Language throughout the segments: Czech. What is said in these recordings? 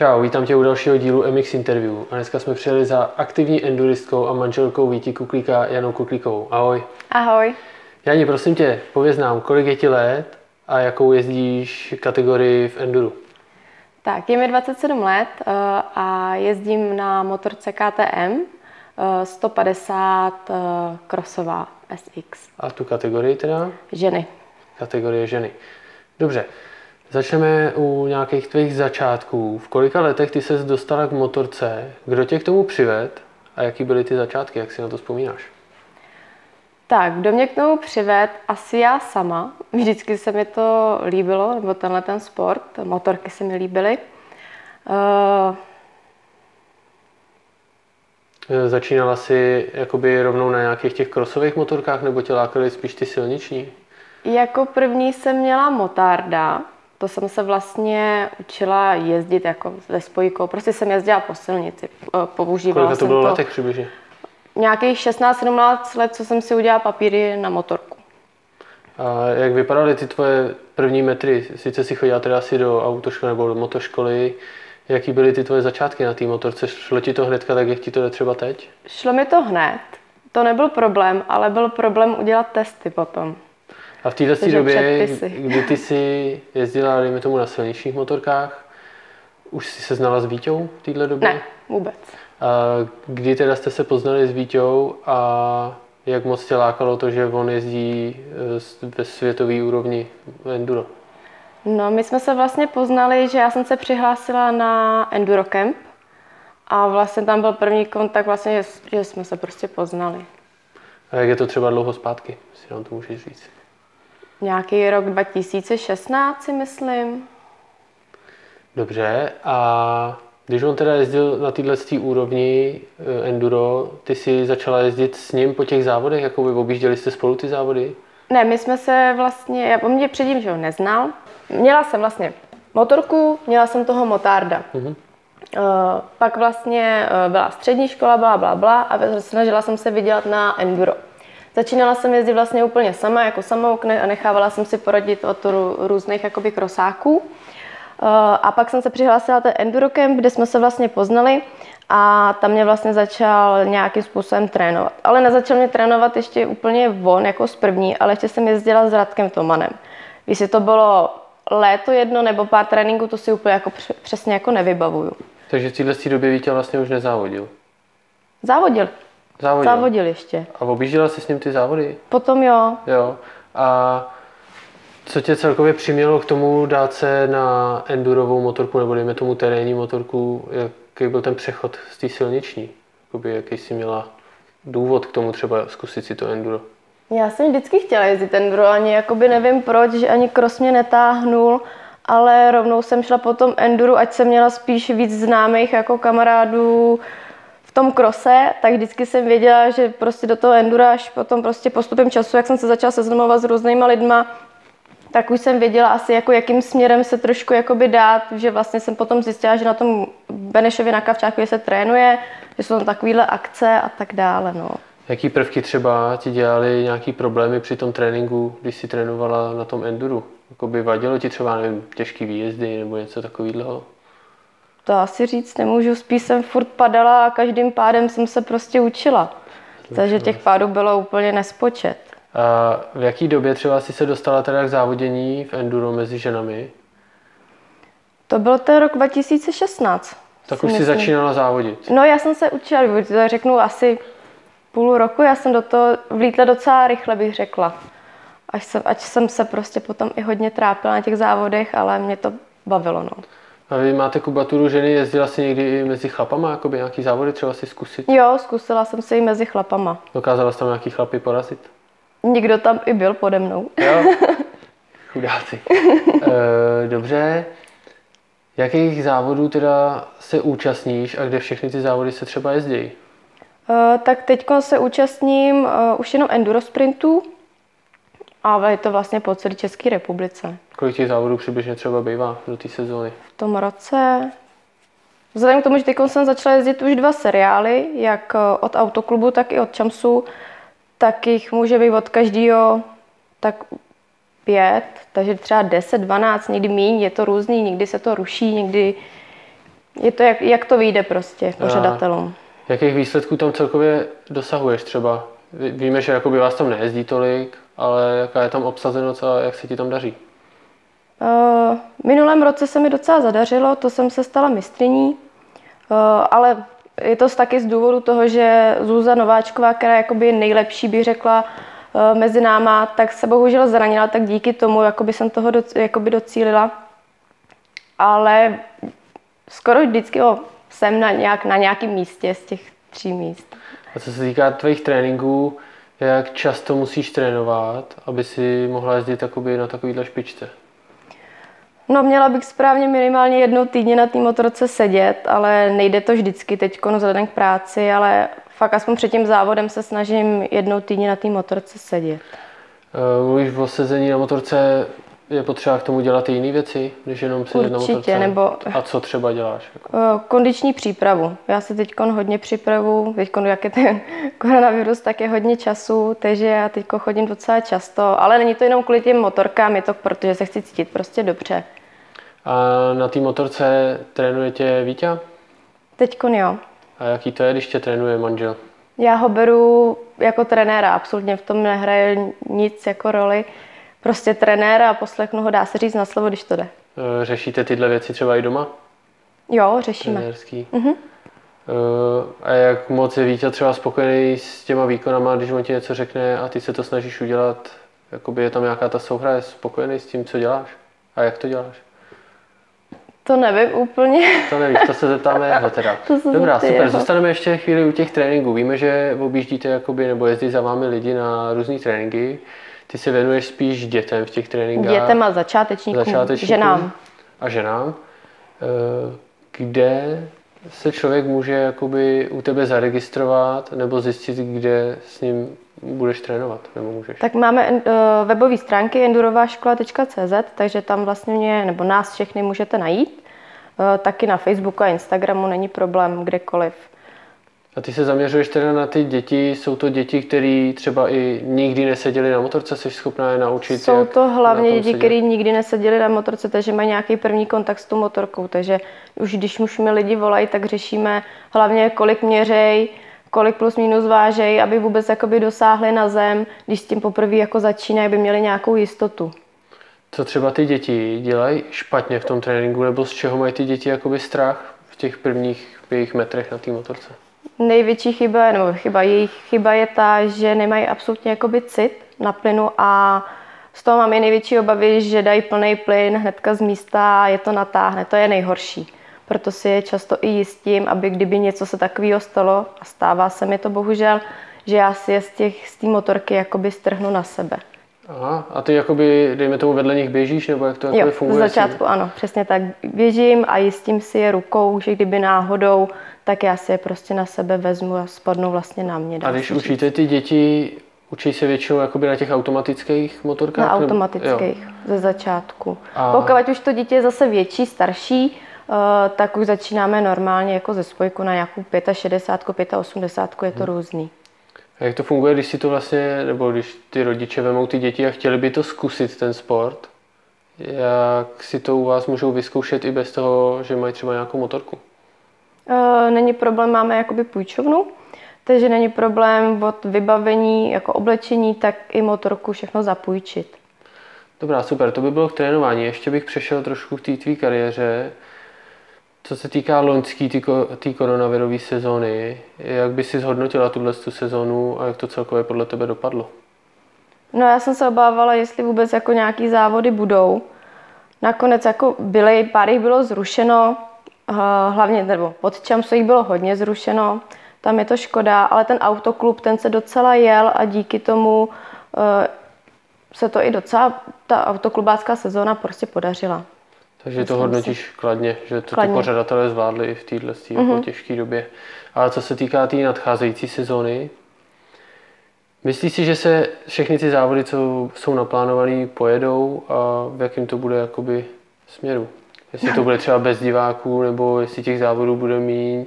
Čau, vítám tě u dalšího dílu MX Interview. A dneska jsme přijeli za aktivní enduristkou a manželkou Víti Kuklíka Janou Kuklíkovou. Ahoj. Ahoj. Jani, prosím tě, pověz nám, kolik je ti let a jakou jezdíš kategorii v enduru? Tak, je mi 27 let eh, a jezdím na motorce KTM 150 eh, krosová SX. A tu kategorii teda? Ženy. Kategorie ženy. Dobře, Začneme u nějakých tvých začátků. V kolika letech ty ses dostala k motorce? Kdo tě k tomu přived? A jaký byly ty začátky? Jak si na to vzpomínáš? Tak, kdo mě k tomu přived? Asi já sama. Vždycky se mi to líbilo, nebo tenhle ten sport. Motorky se mi líbily. Uh... Začínala si jakoby rovnou na nějakých těch krosových motorkách, nebo tě lákaly spíš ty silniční? Jako první jsem měla motarda, to jsem se vlastně učila jezdit jako ve spojkou. Prostě jsem jezdila po silnici. Používala Kolik to bylo to letech přibližně? Nějakých 16-17 let, co jsem si udělala papíry na motorku. A jak vypadaly ty tvoje první metry? Sice si chodila teda asi do autoškoly nebo do motoškoly. Jaký byly ty tvoje začátky na té motorce? Šlo ti to hnedka tak, jak ti to jde třeba teď? Šlo mi to hned. To nebyl problém, ale byl problém udělat testy potom. A v této době, kdy ty jsi jezdila, dejme tomu, na silničních motorkách, už jsi se znala s Víťou v této době? Ne, vůbec. A kdy teda jste se poznali s Víťou a jak moc tě lákalo to, že on jezdí eh, ve světové úrovni enduro? No, my jsme se vlastně poznali, že já jsem se přihlásila na Enduro Camp a vlastně tam byl první kontakt, vlastně, že, že jsme se prostě poznali. A jak je to třeba dlouho zpátky, si nám to můžeš říct? Nějaký rok 2016 si myslím. Dobře, a když on teda jezdil na této úrovni eh, enduro, ty si začala jezdit s ním po těch závodech, jako by objížděli jste spolu ty závody? Ne, my jsme se vlastně, já po mě předtím, že ho neznal. Měla jsem vlastně motorku, měla jsem toho motárda. Uh-huh. Uh, pak vlastně uh, byla střední škola, bla, bla, bla a snažila jsem se vydělat na enduro. Začínala jsem jezdit vlastně úplně sama, jako samouk a nechávala jsem si poradit od různých jakoby krosáků. Eh, a pak jsem se přihlásila ten Endurocamp, kde jsme se vlastně poznali a tam mě vlastně začal nějakým způsobem trénovat. Ale nezačal mě trénovat ještě úplně on jako z první, ale ještě jsem jezdila s Radkem Tomanem. Jestli to bylo léto jedno nebo pár tréninků, to si úplně jako přesně jako nevybavuju. Takže v této době Vítě vlastně už nezávodil? Závodil. Závodil. Závodil ještě. A objížděla jsi s ním ty závody? Potom jo. Jo. A co tě celkově přimělo k tomu dát se na endurovou motorku, nebo dejme tomu terénní motorku, jaký byl ten přechod z té silniční? Jakoby, jaký jsi měla důvod k tomu třeba zkusit si to enduro? Já jsem vždycky chtěla jezdit enduro, ani jakoby nevím proč, že ani cross mě netáhnul, ale rovnou jsem šla po tom enduru, ať jsem měla spíš víc známých jako kamarádů, v tom krose, tak vždycky jsem věděla, že prostě do toho endura až potom prostě postupem času, jak jsem se začala seznamovat s různýma lidma, tak už jsem věděla asi, jako jakým směrem se trošku jakoby dát, že vlastně jsem potom zjistila, že na tom Benešově na Kavčáku se trénuje, že jsou tam takovéhle akce a tak dále. No. Jaký prvky třeba ti dělali nějaký problémy při tom tréninku, když si trénovala na tom enduru? Jakoby vadilo ti třeba, nevím, těžký výjezdy nebo něco takového? To asi říct nemůžu, spíš jsem furt padala a každým pádem jsem se prostě učila. Takže těch pádů bylo úplně nespočet. A v jaký době třeba si se dostala teda k závodění v enduro mezi ženami? To byl ten rok 2016. Tak už si začínala závodit? No já jsem se učila, to řeknu asi půl roku, já jsem do toho vlítla docela rychle, bych řekla. Až jsem, ať jsem se prostě potom i hodně trápila na těch závodech, ale mě to bavilo. No. A vy máte kubaturu ženy, jezdila si někdy i mezi chlapama, jakoby nějaký závody třeba si zkusit? Jo, zkusila jsem se i mezi chlapama. Dokázala jsi tam nějaký chlapy porazit? Nikdo tam i byl pode mnou. Jo, chudáci. e, dobře, jakých závodů teda se účastníš a kde všechny ty závody se třeba jezdí? E, tak teď se účastním e, už jenom enduro sprintů, ale je to vlastně po celé České republice. Kolik těch závodů přibližně třeba bývá do té sezóny? V tom roce, vzhledem k tomu, že teď jsem začala jezdit už dva seriály, jak eh, od autoklubu, tak i od Čamsu, tak jich může být od každého tak pět, takže třeba 10, 12, někdy míň, je to různý, někdy se to ruší, někdy Je to, jak, jak to vyjde prostě pořadatelům. Jakých výsledků tam celkově dosahuješ třeba? Víme, že jakoby vás tam nejezdí tolik, ale jaká je tam obsazenost a jak se ti tam daří? Uh, minulém roce se mi docela zadařilo, to jsem se stala mistriní, uh, ale je to taky z důvodu toho, že Zůza Nováčková, která je jakoby nejlepší, bych řekla, uh, mezi náma, tak se bohužel zranila, tak díky tomu jakoby jsem toho do, jakoby docílila. Ale skoro vždycky jo, jsem na, nějak, na nějakém místě z těch tří míst. A co se týká tvých tréninků, jak často musíš trénovat, aby si mohla jezdit na takovýhle špičce? No měla bych správně minimálně jednou týdně na té motorce sedět, ale nejde to vždycky teď vzhledem k práci, ale fakt aspoň před tím závodem se snažím jednou týdně na té motorce sedět. Uh, mluvíš o sezení na motorce je potřeba k tomu dělat i jiné věci, než jenom sedět Určitě, na motorce? nebo... A co třeba děláš? Jako? Eh, kondiční přípravu. Já se teď hodně připravu, teď jak je ten koronavirus, tak je hodně času, takže já teď chodím docela často, ale není to jenom kvůli těm motorkám, je to protože se chci cítit prostě dobře. A na té motorce trénuje tě Vítě? Teď jo. A jaký to je, když tě trénuje manžel? Já ho beru jako trenéra, absolutně v tom nehraje nic jako roli prostě trenér a poslechnu ho, dá se říct na slovo, když to jde. Eh, řešíte tyhle věci třeba i doma? Jo, řešíme. Trenérský. Uh-huh. A jak moc je Vítě třeba spokojený s těma výkonama, když on ti něco řekne a ty se to snažíš udělat? Jakoby je tam nějaká ta souhra, je spokojený s tím, co děláš? A jak to děláš? To nevím úplně. To nevíš, to se zeptáme jeho teda. Dobrá, super. Jeho. Zůstaneme ještě chvíli u těch tréninků. Víme, že objíždíte jakoby, nebo jezdí za vámi lidi na různé tréninky. Ty se věnuješ spíš dětem v těch tréninkách? Dětem a začátečníkům, začátečníkům ženám. A ženám. Eh, kde se člověk může jakoby u tebe zaregistrovat nebo zjistit, kde s ním budeš trénovat, nebo můžeš? Tak máme uh, webové stránky endurovaškola.cz, takže tam vlastně mě, nebo nás všechny můžete najít. Uh, taky na Facebooku a Instagramu není problém kdekoliv. A ty se zaměřuješ teda na ty děti, jsou to děti, které třeba i nikdy neseděli na motorce, jsi schopná je naučit? Jsou to hlavně děti, které nikdy neseděli na motorce, takže mají nějaký první kontakt s tou motorkou, takže už když už mi lidi volají, tak řešíme hlavně kolik měřej, kolik plus minus vážej, aby vůbec jakoby dosáhli na zem, když s tím poprvé jako začínají, aby měli nějakou jistotu. Co třeba ty děti dělají špatně v tom tréninku, nebo z čeho mají ty děti jakoby strach v těch prvních jejich metrech na té motorce? Největší chyba, nebo chyba, jejich chyba je ta, že nemají absolutně jakoby cit na plynu a z toho mám i největší obavy, že dají plný plyn hnedka z místa a je to natáhne. To je nejhorší. Proto si je často i jistím, aby kdyby něco se takového stalo, a stává se mi to bohužel, že já si je z těch z té motorky jakoby strhnu na sebe. Aha, a ty jakoby, dejme tomu, vedle nich běžíš, nebo jak to jo, funguje? z začátku ano, přesně tak. Běžím a jistím si je rukou, že kdyby náhodou tak já si je prostě na sebe vezmu a spadnou vlastně na mě. A když učíte ty děti, učí se většinou jakoby na těch automatických motorkách? Na automatických, jo. ze začátku. A... Pokud už to dítě je zase větší, starší, uh, tak už začínáme normálně jako ze spojku na nějakou 65, 85, je to hmm. různý. A jak to funguje, když si to vlastně, nebo když ty rodiče vemou ty děti a chtěli by to zkusit, ten sport, jak si to u vás můžou vyzkoušet i bez toho, že mají třeba nějakou motorku? Eh, není problém, máme jakoby půjčovnu, takže není problém od vybavení, jako oblečení, tak i motorku všechno zapůjčit. Dobrá, super, to by bylo k trénování. Ještě bych přešel trošku k té tvý kariéře. Co se týká loňské té koronavirové sezóny, jak by si zhodnotila tuhle tu sezónu a jak to celkově podle tebe dopadlo? No já jsem se obávala, jestli vůbec jako nějaký závody budou. Nakonec jako byly, pár jich bylo zrušeno, hlavně, nebo pod Čamsu jich bylo hodně zrušeno, tam je to škoda, ale ten autoklub, ten se docela jel a díky tomu uh, se to i docela, ta autoklubácká sezóna prostě podařila. Takže to hodnotíš kladně, že to kladně. ty pořadatelé zvládli i v téhle mm-hmm. těžké době. Ale co se týká té tý nadcházející sezóny, myslíš si, že se všechny ty závody, co jsou naplánované, pojedou a v jakém to bude jakoby směru? Jestli to bude třeba bez diváků, nebo jestli těch závodů bude míň.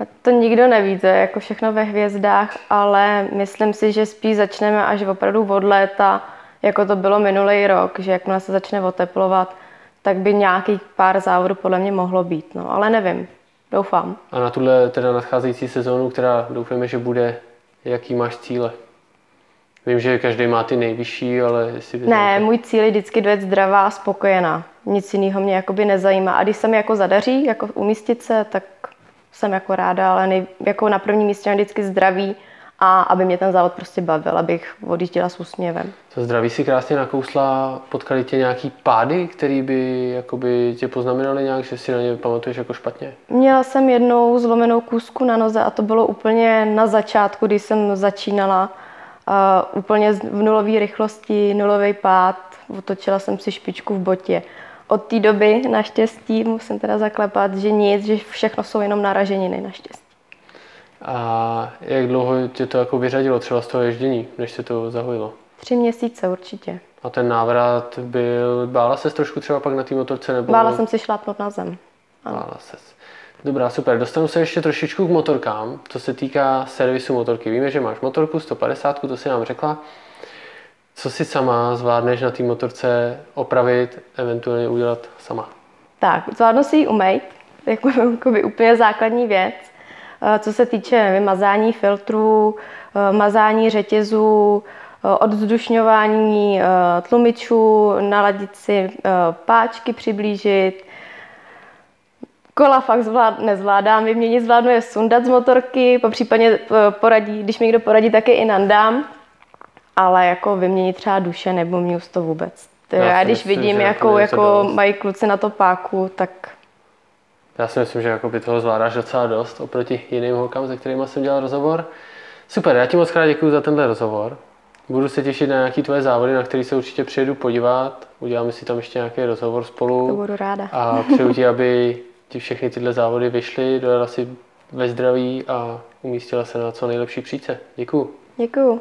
A to nikdo neví, to je jako všechno ve hvězdách, ale myslím si, že spíš začneme až opravdu od léta, jako to bylo minulý rok, že jakmile se začne oteplovat, tak by nějaký pár závodů podle mě mohlo být, no, ale nevím. Doufám. A na tuhle teda nadcházející sezónu, která doufáme, že bude, jaký máš cíle? Vím, že každý má ty nejvyšší, ale jestli Ne, můj cíl je vždycky dojet zdravá a spokojená. Nic jiného mě jakoby nezajímá. A když se mi jako zadaří, jako umístit se, tak jsem jako ráda, ale nej, jako na prvním místě mám vždycky zdraví a aby mě ten závod prostě bavil, abych odjížděla s úsměvem. To zdraví si krásně nakousla, potkali tě nějaký pády, který by jakoby tě poznamenaly nějak, že si na ně pamatuješ jako špatně? Měla jsem jednou zlomenou kůzku na noze a to bylo úplně na začátku, když jsem začínala. Uh, úplně z- v nulové rychlosti, nulový pád, otočila jsem si špičku v botě. Od té doby naštěstí musím teda zaklepat, že nic, že všechno jsou jenom naraženiny naštěstí. A jak dlouho tě to jako vyřadilo třeba z toho ježdění, než se to zahojilo? Tři měsíce určitě. A ten návrat byl, bála ses trošku třeba pak na té motorce? Nebo Bála jsem si šlápnout na zem. Bála ses. Dobrá, super. Dostanu se ještě trošičku k motorkám, co se týká servisu motorky. Víme, že máš motorku 150, to si nám řekla. Co si sama zvládneš na té motorce opravit, eventuálně udělat sama? Tak, zvládnu si ji umýt, jako, jako by úplně základní věc. Eh, Co se týče vymazání filtrů, eh, mazání řetězů, eh, odzdušňování tlumičů, naladit si páčky, přiblížit. Kola fakt zvlád, nezvládám, vyměnit zvládnu je sundat z motorky, po případě poradí, když mi někdo poradí, tak je i nandám. Ale jako vyměnit třeba duše nebo mňus to vůbec. Já já, když myslím, vidím, že jakou, jako jako mají kluci na to páku, tak Já si myslím, že jako by toho zvládáš docela dost oproti jiným holkám, se kterými jsem dělal rozhovor. Super, já ti moc krát děkuji za tenhle rozhovor. Budu se těšit na nějaké tvoje závody, na které se určitě přijedu podívat. Uděláme si tam ještě nějaký rozhovor spolu. to budu ráda. A přeju ti, aby ti všechny tyhle závody vyšly, dojela si ve zdraví a umístila se na co nejlepší příce. Děkuju. Děkuju.